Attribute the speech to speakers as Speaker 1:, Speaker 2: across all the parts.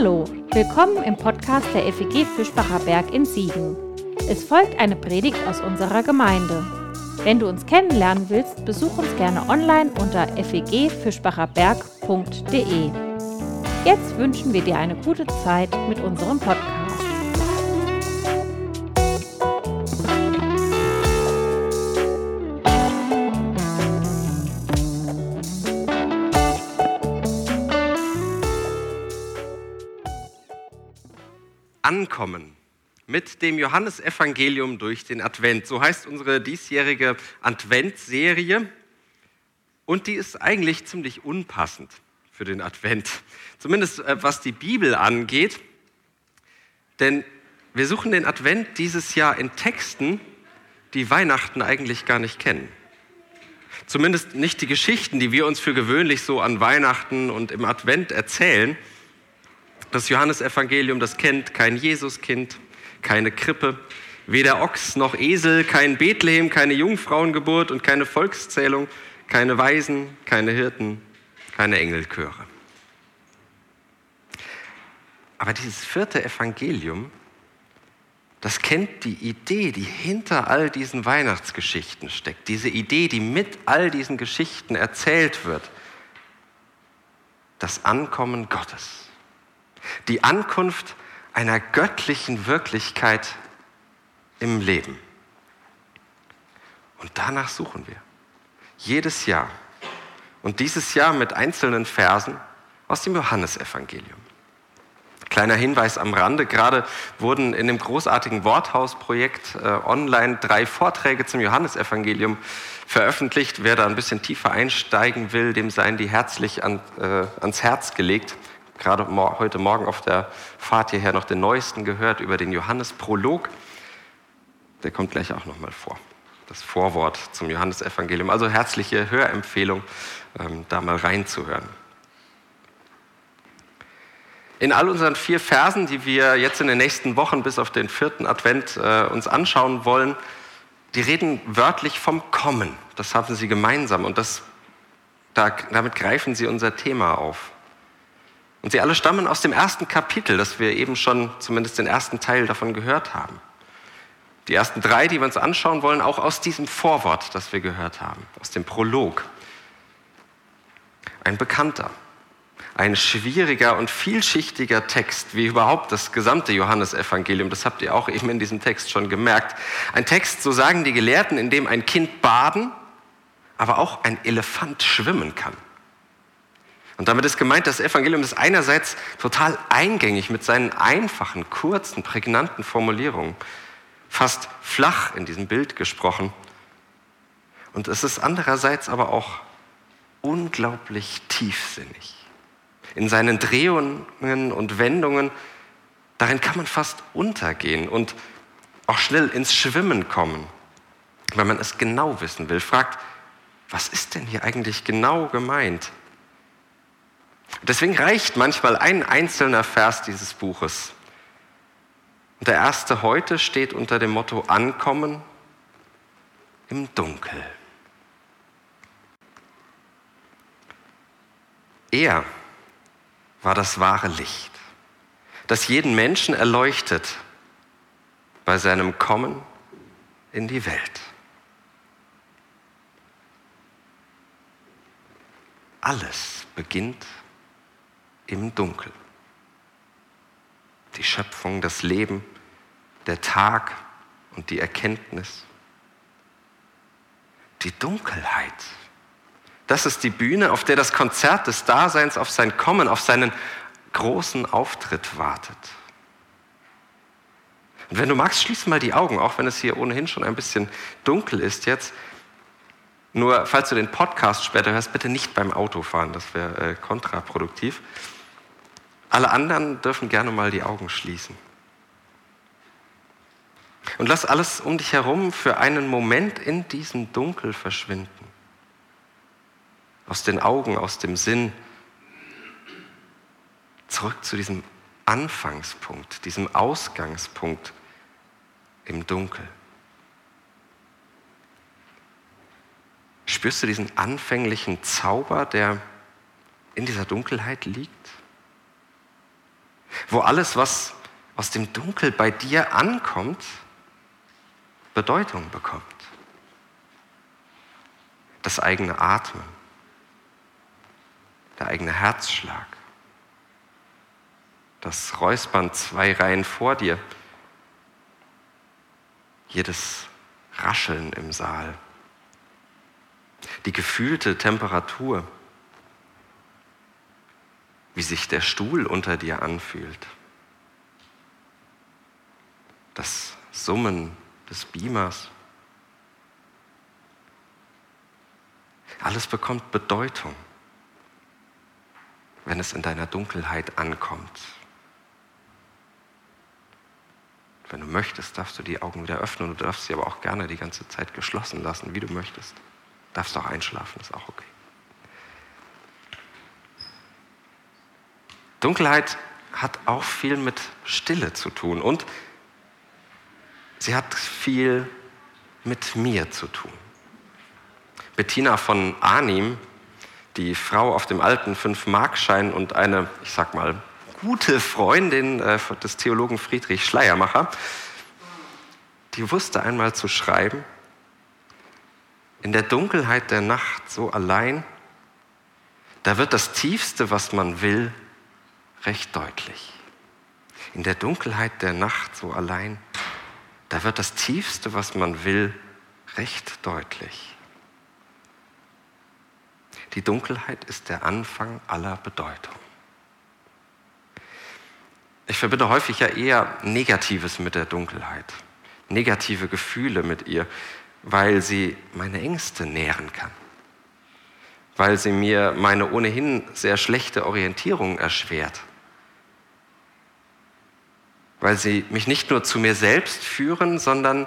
Speaker 1: Hallo, willkommen im Podcast der FEG Fischbacher Berg in Siegen. Es folgt eine Predigt aus unserer Gemeinde. Wenn du uns kennenlernen willst, besuch uns gerne online unter fegfischbacherberg.de. Jetzt wünschen wir dir eine gute Zeit mit unserem Podcast.
Speaker 2: Ankommen mit dem Johannesevangelium durch den Advent. So heißt unsere diesjährige Adventserie. Und die ist eigentlich ziemlich unpassend für den Advent. Zumindest äh, was die Bibel angeht. Denn wir suchen den Advent dieses Jahr in Texten, die Weihnachten eigentlich gar nicht kennen. Zumindest nicht die Geschichten, die wir uns für gewöhnlich so an Weihnachten und im Advent erzählen. Das Johannesevangelium, das kennt kein Jesuskind, keine Krippe, weder Ochs noch Esel, kein Bethlehem, keine Jungfrauengeburt und keine Volkszählung, keine Weisen, keine Hirten, keine Engelchöre. Aber dieses vierte Evangelium, das kennt die Idee, die hinter all diesen Weihnachtsgeschichten steckt, diese Idee, die mit all diesen Geschichten erzählt wird, das Ankommen Gottes die Ankunft einer göttlichen Wirklichkeit im Leben. Und danach suchen wir. Jedes Jahr. Und dieses Jahr mit einzelnen Versen aus dem Johannesevangelium. Kleiner Hinweis am Rande, gerade wurden in dem großartigen Worthausprojekt äh, online drei Vorträge zum Johannesevangelium veröffentlicht. Wer da ein bisschen tiefer einsteigen will, dem seien die herzlich an, äh, ans Herz gelegt gerade heute Morgen auf der Fahrt hierher noch den neuesten gehört über den Johannes-Prolog. Der kommt gleich auch nochmal vor. Das Vorwort zum Johannesevangelium. Also herzliche Hörempfehlung, ähm, da mal reinzuhören. In all unseren vier Versen, die wir jetzt in den nächsten Wochen bis auf den vierten Advent äh, uns anschauen wollen, die reden wörtlich vom Kommen. Das haben sie gemeinsam und das, da, damit greifen sie unser Thema auf. Und sie alle stammen aus dem ersten Kapitel, das wir eben schon zumindest den ersten Teil davon gehört haben. Die ersten drei, die wir uns anschauen wollen, auch aus diesem Vorwort, das wir gehört haben, aus dem Prolog. Ein bekannter, ein schwieriger und vielschichtiger Text, wie überhaupt das gesamte Johannesevangelium, das habt ihr auch eben in diesem Text schon gemerkt. Ein Text, so sagen die Gelehrten, in dem ein Kind baden, aber auch ein Elefant schwimmen kann. Und damit ist gemeint, das Evangelium ist einerseits total eingängig mit seinen einfachen, kurzen, prägnanten Formulierungen, fast flach in diesem Bild gesprochen. Und es ist andererseits aber auch unglaublich tiefsinnig. In seinen Drehungen und Wendungen, darin kann man fast untergehen und auch schnell ins Schwimmen kommen, wenn man es genau wissen will. Fragt, was ist denn hier eigentlich genau gemeint? Deswegen reicht manchmal ein einzelner Vers dieses Buches. Und der erste heute steht unter dem Motto Ankommen im Dunkel. Er war das wahre Licht, das jeden Menschen erleuchtet bei seinem Kommen in die Welt. Alles beginnt im Dunkel. Die Schöpfung, das Leben, der Tag und die Erkenntnis. Die Dunkelheit. Das ist die Bühne, auf der das Konzert des Daseins auf sein Kommen, auf seinen großen Auftritt wartet. Und wenn du magst, schließ mal die Augen, auch wenn es hier ohnehin schon ein bisschen dunkel ist jetzt. Nur falls du den Podcast später hörst, bitte nicht beim Autofahren, das wäre äh, kontraproduktiv. Alle anderen dürfen gerne mal die Augen schließen. Und lass alles um dich herum für einen Moment in diesem Dunkel verschwinden. Aus den Augen, aus dem Sinn. Zurück zu diesem Anfangspunkt, diesem Ausgangspunkt im Dunkel. Spürst du diesen anfänglichen Zauber, der in dieser Dunkelheit liegt? Wo alles, was aus dem Dunkel bei dir ankommt, Bedeutung bekommt. Das eigene Atmen, der eigene Herzschlag, das Räuspern zwei Reihen vor dir, jedes Rascheln im Saal, die gefühlte Temperatur, wie sich der Stuhl unter dir anfühlt, das Summen des Beamers. Alles bekommt Bedeutung, wenn es in deiner Dunkelheit ankommt. Wenn du möchtest, darfst du die Augen wieder öffnen. Du darfst sie aber auch gerne die ganze Zeit geschlossen lassen, wie du möchtest. Darfst auch einschlafen, ist auch okay. Dunkelheit hat auch viel mit Stille zu tun und sie hat viel mit mir zu tun. Bettina von Arnim, die Frau auf dem alten Fünf-Markschein und eine, ich sag mal, gute Freundin äh, des Theologen Friedrich Schleiermacher, die wusste einmal zu schreiben, in der Dunkelheit der Nacht so allein, da wird das Tiefste, was man will, recht deutlich. In der Dunkelheit der Nacht so allein, da wird das Tiefste, was man will, recht deutlich. Die Dunkelheit ist der Anfang aller Bedeutung. Ich verbinde häufig ja eher Negatives mit der Dunkelheit, negative Gefühle mit ihr, weil sie meine Ängste nähren kann, weil sie mir meine ohnehin sehr schlechte Orientierung erschwert, weil sie mich nicht nur zu mir selbst führen, sondern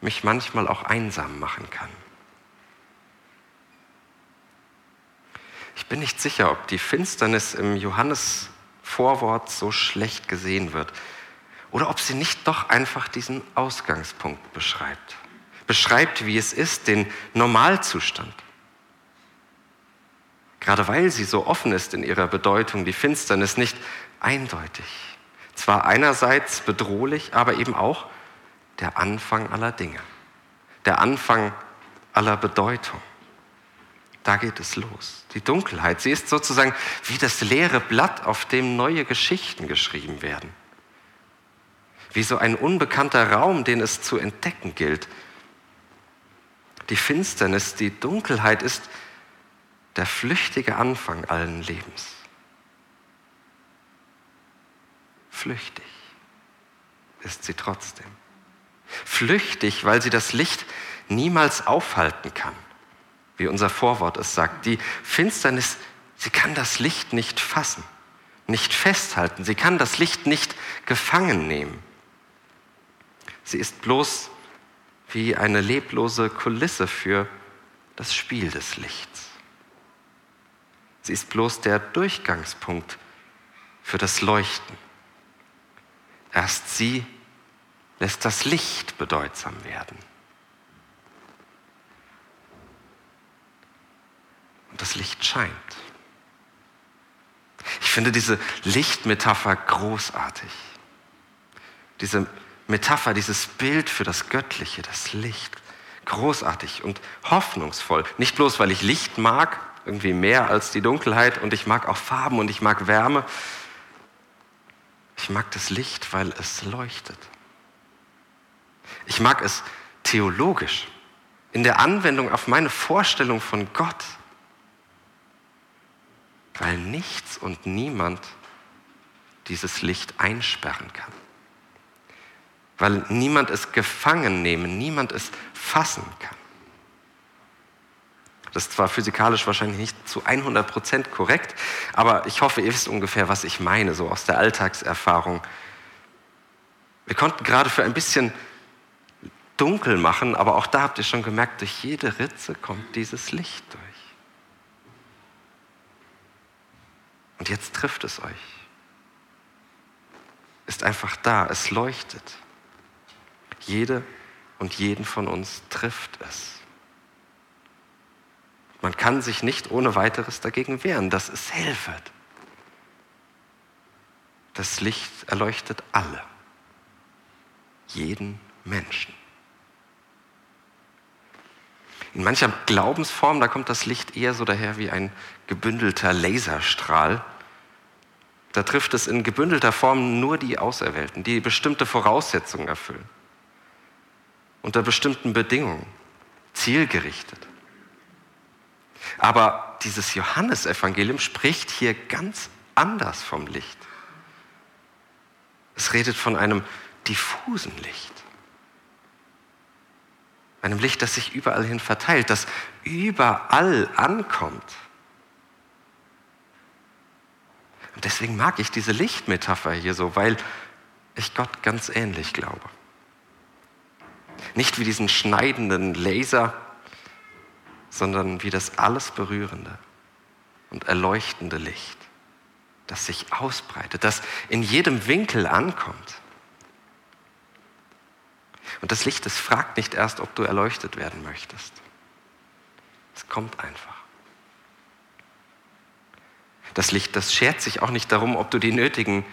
Speaker 2: mich manchmal auch einsam machen kann. Ich bin nicht sicher, ob die Finsternis im Johannes Vorwort so schlecht gesehen wird. Oder ob sie nicht doch einfach diesen Ausgangspunkt beschreibt. Beschreibt, wie es ist, den Normalzustand. Gerade weil sie so offen ist in ihrer Bedeutung, die Finsternis nicht eindeutig. Zwar einerseits bedrohlich, aber eben auch der Anfang aller Dinge. Der Anfang aller Bedeutung. Da geht es los. Die Dunkelheit, sie ist sozusagen wie das leere Blatt, auf dem neue Geschichten geschrieben werden. Wie so ein unbekannter Raum, den es zu entdecken gilt. Die Finsternis, die Dunkelheit ist der flüchtige Anfang allen Lebens. Flüchtig ist sie trotzdem. Flüchtig, weil sie das Licht niemals aufhalten kann wie unser Vorwort es sagt. Die Finsternis, sie kann das Licht nicht fassen, nicht festhalten. Sie kann das Licht nicht gefangen nehmen. Sie ist bloß wie eine leblose Kulisse für das Spiel des Lichts. Sie ist bloß der Durchgangspunkt für das Leuchten. Erst sie lässt das Licht bedeutsam werden. das Licht scheint. Ich finde diese Lichtmetapher großartig. Diese Metapher, dieses Bild für das Göttliche, das Licht, großartig und hoffnungsvoll. Nicht bloß, weil ich Licht mag, irgendwie mehr als die Dunkelheit und ich mag auch Farben und ich mag Wärme. Ich mag das Licht, weil es leuchtet. Ich mag es theologisch, in der Anwendung auf meine Vorstellung von Gott weil nichts und niemand dieses Licht einsperren kann. Weil niemand es gefangen nehmen, niemand es fassen kann. Das ist zwar physikalisch wahrscheinlich nicht zu 100 Prozent korrekt, aber ich hoffe, ihr wisst ungefähr, was ich meine, so aus der Alltagserfahrung. Wir konnten gerade für ein bisschen dunkel machen, aber auch da habt ihr schon gemerkt, durch jede Ritze kommt dieses Licht durch. Und jetzt trifft es euch. Ist einfach da, es leuchtet. Jede und jeden von uns trifft es. Man kann sich nicht ohne weiteres dagegen wehren, dass es wird. Das Licht erleuchtet alle, jeden Menschen. In mancher Glaubensform, da kommt das Licht eher so daher wie ein gebündelter Laserstrahl. Da trifft es in gebündelter Form nur die Auserwählten, die bestimmte Voraussetzungen erfüllen, unter bestimmten Bedingungen, zielgerichtet. Aber dieses Johannesevangelium spricht hier ganz anders vom Licht. Es redet von einem diffusen Licht. Einem Licht, das sich überall hin verteilt, das überall ankommt. Und deswegen mag ich diese Lichtmetapher hier so, weil ich Gott ganz ähnlich glaube. Nicht wie diesen schneidenden Laser, sondern wie das alles berührende und erleuchtende Licht, das sich ausbreitet, das in jedem Winkel ankommt. Und das Licht, das fragt nicht erst, ob du erleuchtet werden möchtest. Es kommt einfach. Das Licht, das schert sich auch nicht darum, ob du die nötigen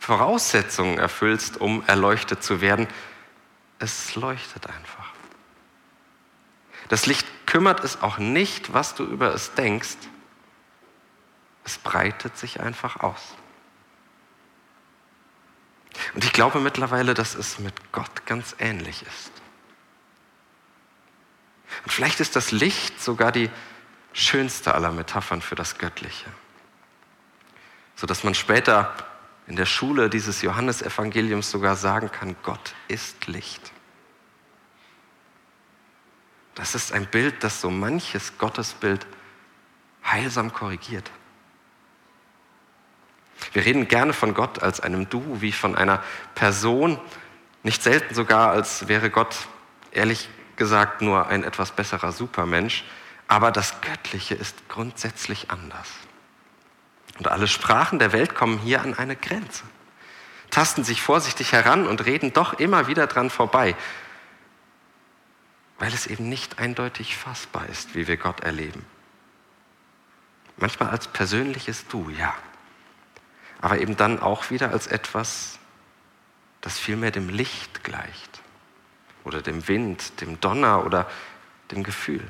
Speaker 2: Voraussetzungen erfüllst, um erleuchtet zu werden. Es leuchtet einfach. Das Licht kümmert es auch nicht, was du über es denkst. Es breitet sich einfach aus. Und ich glaube mittlerweile, dass es mit Gott ganz ähnlich ist. Und vielleicht ist das Licht sogar die schönste aller Metaphern für das Göttliche. Sodass man später in der Schule dieses Johannesevangeliums sogar sagen kann, Gott ist Licht. Das ist ein Bild, das so manches Gottesbild heilsam korrigiert. Wir reden gerne von Gott als einem Du, wie von einer Person, nicht selten sogar, als wäre Gott, ehrlich gesagt, nur ein etwas besserer Supermensch. Aber das Göttliche ist grundsätzlich anders. Und alle Sprachen der Welt kommen hier an eine Grenze, tasten sich vorsichtig heran und reden doch immer wieder dran vorbei, weil es eben nicht eindeutig fassbar ist, wie wir Gott erleben. Manchmal als persönliches Du, ja, aber eben dann auch wieder als etwas, das vielmehr dem Licht gleicht oder dem Wind, dem Donner oder dem Gefühl.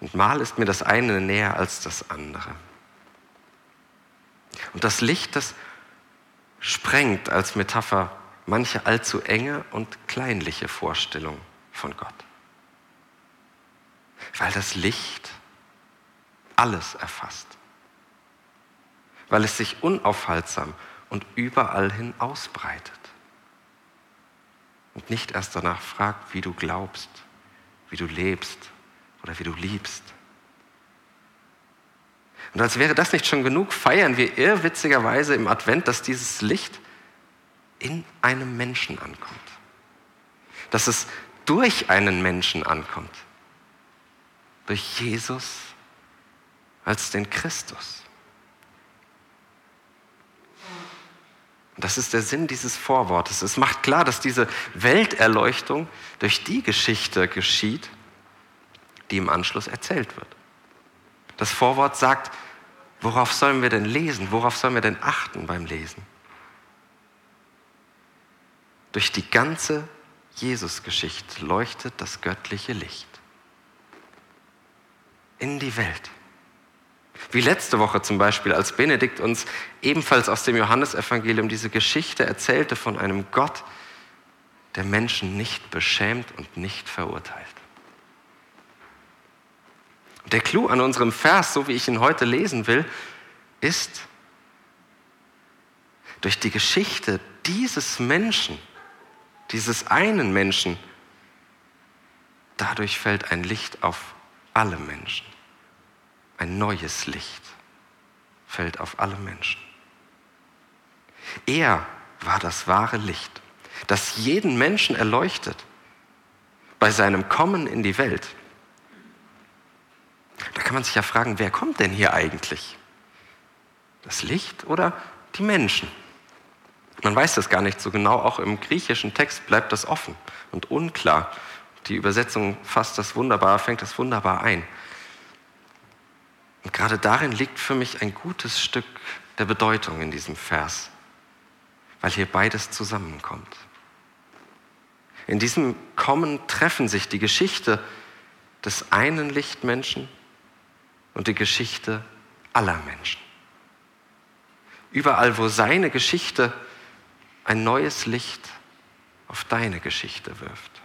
Speaker 2: Und mal ist mir das eine näher als das andere. Und das Licht, das sprengt als Metapher manche allzu enge und kleinliche Vorstellung von Gott. Weil das Licht alles erfasst. Weil es sich unaufhaltsam und überall hin ausbreitet. Und nicht erst danach fragt, wie du glaubst, wie du lebst oder wie du liebst. Und als wäre das nicht schon genug, feiern wir irrwitzigerweise im Advent, dass dieses Licht in einem Menschen ankommt. Dass es durch einen Menschen ankommt. Durch Jesus als den Christus. Das ist der Sinn dieses Vorwortes. Es macht klar, dass diese Welterleuchtung durch die Geschichte geschieht, die im Anschluss erzählt wird. Das Vorwort sagt, worauf sollen wir denn lesen? Worauf sollen wir denn achten beim Lesen? Durch die ganze Jesusgeschichte leuchtet das göttliche Licht in die Welt. Wie letzte Woche zum Beispiel, als Benedikt uns ebenfalls aus dem Johannesevangelium diese Geschichte erzählte von einem Gott, der Menschen nicht beschämt und nicht verurteilt. Der Clou an unserem Vers, so wie ich ihn heute lesen will, ist, durch die Geschichte dieses Menschen, dieses einen Menschen, dadurch fällt ein Licht auf alle Menschen. Ein neues Licht fällt auf alle Menschen. Er war das wahre Licht, das jeden Menschen erleuchtet bei seinem Kommen in die Welt. Da kann man sich ja fragen, wer kommt denn hier eigentlich? Das Licht oder die Menschen? Man weiß das gar nicht so genau, auch im griechischen Text bleibt das offen und unklar. Die Übersetzung fasst das wunderbar, fängt das wunderbar ein. Und gerade darin liegt für mich ein gutes Stück der Bedeutung in diesem Vers, weil hier beides zusammenkommt. In diesem Kommen treffen sich die Geschichte des einen Lichtmenschen und die Geschichte aller Menschen. Überall, wo seine Geschichte ein neues Licht auf deine Geschichte wirft.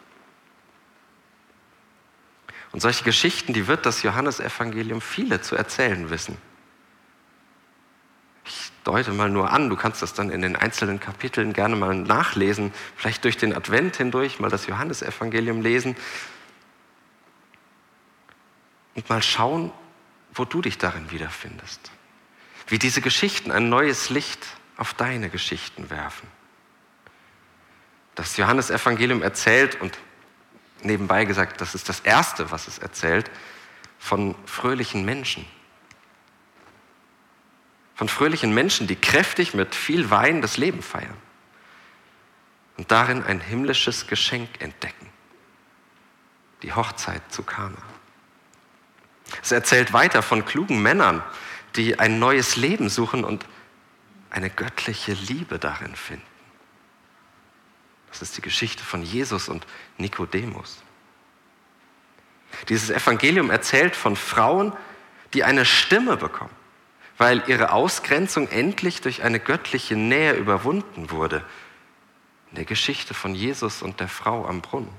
Speaker 2: Und solche Geschichten, die wird das Johannesevangelium viele zu erzählen wissen. Ich deute mal nur an, du kannst das dann in den einzelnen Kapiteln gerne mal nachlesen, vielleicht durch den Advent hindurch mal das Johannesevangelium lesen und mal schauen, wo du dich darin wiederfindest. Wie diese Geschichten ein neues Licht auf deine Geschichten werfen. Das Johannesevangelium erzählt und nebenbei gesagt, das ist das Erste, was es erzählt, von fröhlichen Menschen. Von fröhlichen Menschen, die kräftig mit viel Wein das Leben feiern und darin ein himmlisches Geschenk entdecken. Die Hochzeit zu Kana. Es erzählt weiter von klugen Männern, die ein neues Leben suchen und eine göttliche Liebe darin finden. Das ist die Geschichte von Jesus und Nikodemus. Dieses Evangelium erzählt von Frauen, die eine Stimme bekommen, weil ihre Ausgrenzung endlich durch eine göttliche Nähe überwunden wurde. In der Geschichte von Jesus und der Frau am Brunnen.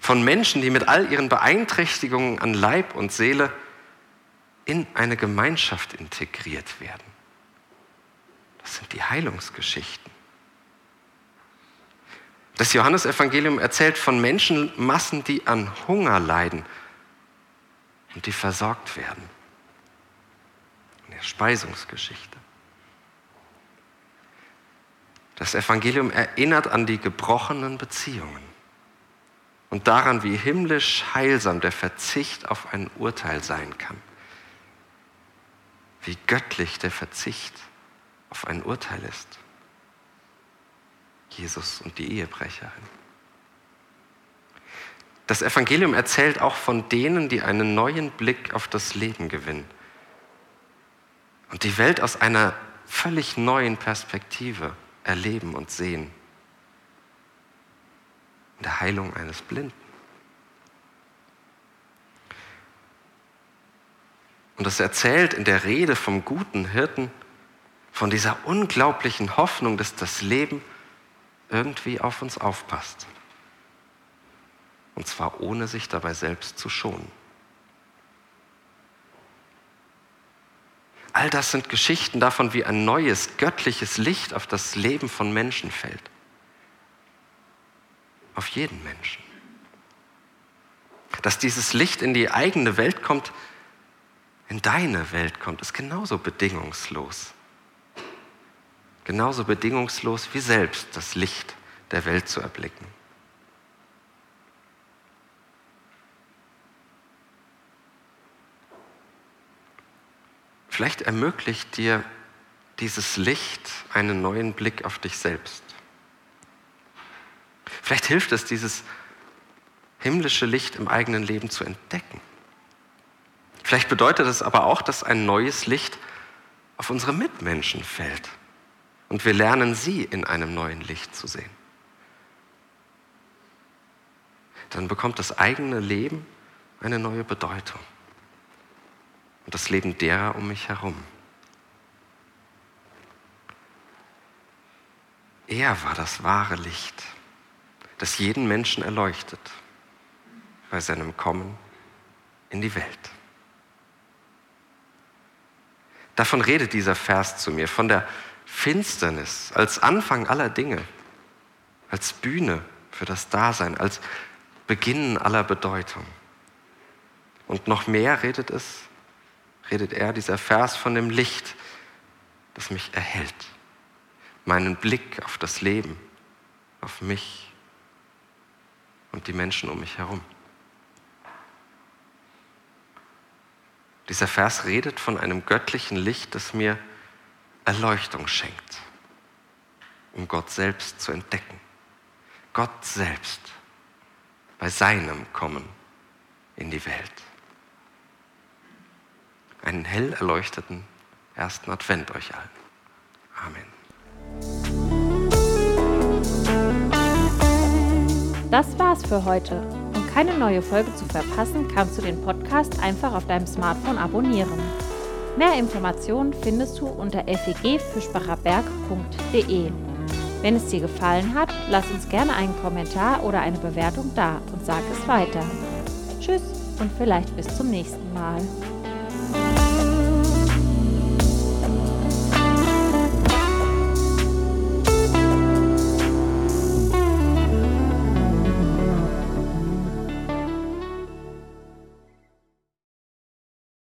Speaker 2: Von Menschen, die mit all ihren Beeinträchtigungen an Leib und Seele in eine Gemeinschaft integriert werden. Das sind die Heilungsgeschichten. Das Johannesevangelium erzählt von Menschenmassen, die an Hunger leiden und die versorgt werden. In der Speisungsgeschichte. Das Evangelium erinnert an die gebrochenen Beziehungen und daran, wie himmlisch heilsam der Verzicht auf ein Urteil sein kann. Wie göttlich der Verzicht auf ein Urteil ist. Jesus und die Ehebrecherin. Das Evangelium erzählt auch von denen, die einen neuen Blick auf das Leben gewinnen und die Welt aus einer völlig neuen Perspektive erleben und sehen. In der Heilung eines Blinden. Und es erzählt in der Rede vom guten Hirten von dieser unglaublichen Hoffnung, dass das Leben irgendwie auf uns aufpasst. Und zwar ohne sich dabei selbst zu schonen. All das sind Geschichten davon, wie ein neues göttliches Licht auf das Leben von Menschen fällt. Auf jeden Menschen. Dass dieses Licht in die eigene Welt kommt, in deine Welt kommt, ist genauso bedingungslos genauso bedingungslos wie selbst das Licht der Welt zu erblicken. Vielleicht ermöglicht dir dieses Licht einen neuen Blick auf dich selbst. Vielleicht hilft es, dieses himmlische Licht im eigenen Leben zu entdecken. Vielleicht bedeutet es aber auch, dass ein neues Licht auf unsere Mitmenschen fällt. Und wir lernen sie in einem neuen Licht zu sehen. Dann bekommt das eigene Leben eine neue Bedeutung. Und das Leben derer um mich herum. Er war das wahre Licht, das jeden Menschen erleuchtet bei seinem Kommen in die Welt. Davon redet dieser Vers zu mir, von der Finsternis als Anfang aller Dinge, als Bühne für das Dasein, als Beginn aller Bedeutung. Und noch mehr redet es, redet er, dieser Vers von dem Licht, das mich erhält, meinen Blick auf das Leben, auf mich und die Menschen um mich herum. Dieser Vers redet von einem göttlichen Licht, das mir Erleuchtung schenkt, um Gott selbst zu entdecken. Gott selbst bei seinem Kommen in die Welt. einen hell erleuchteten ersten Advent euch allen. Amen.
Speaker 1: Das war's für heute. Um keine neue Folge zu verpassen, kannst du den Podcast einfach auf deinem Smartphone abonnieren. Mehr Informationen findest du unter fegfischbacherberg.de. Wenn es dir gefallen hat, lass uns gerne einen Kommentar oder eine Bewertung da und sag es weiter. Tschüss und vielleicht bis zum nächsten Mal.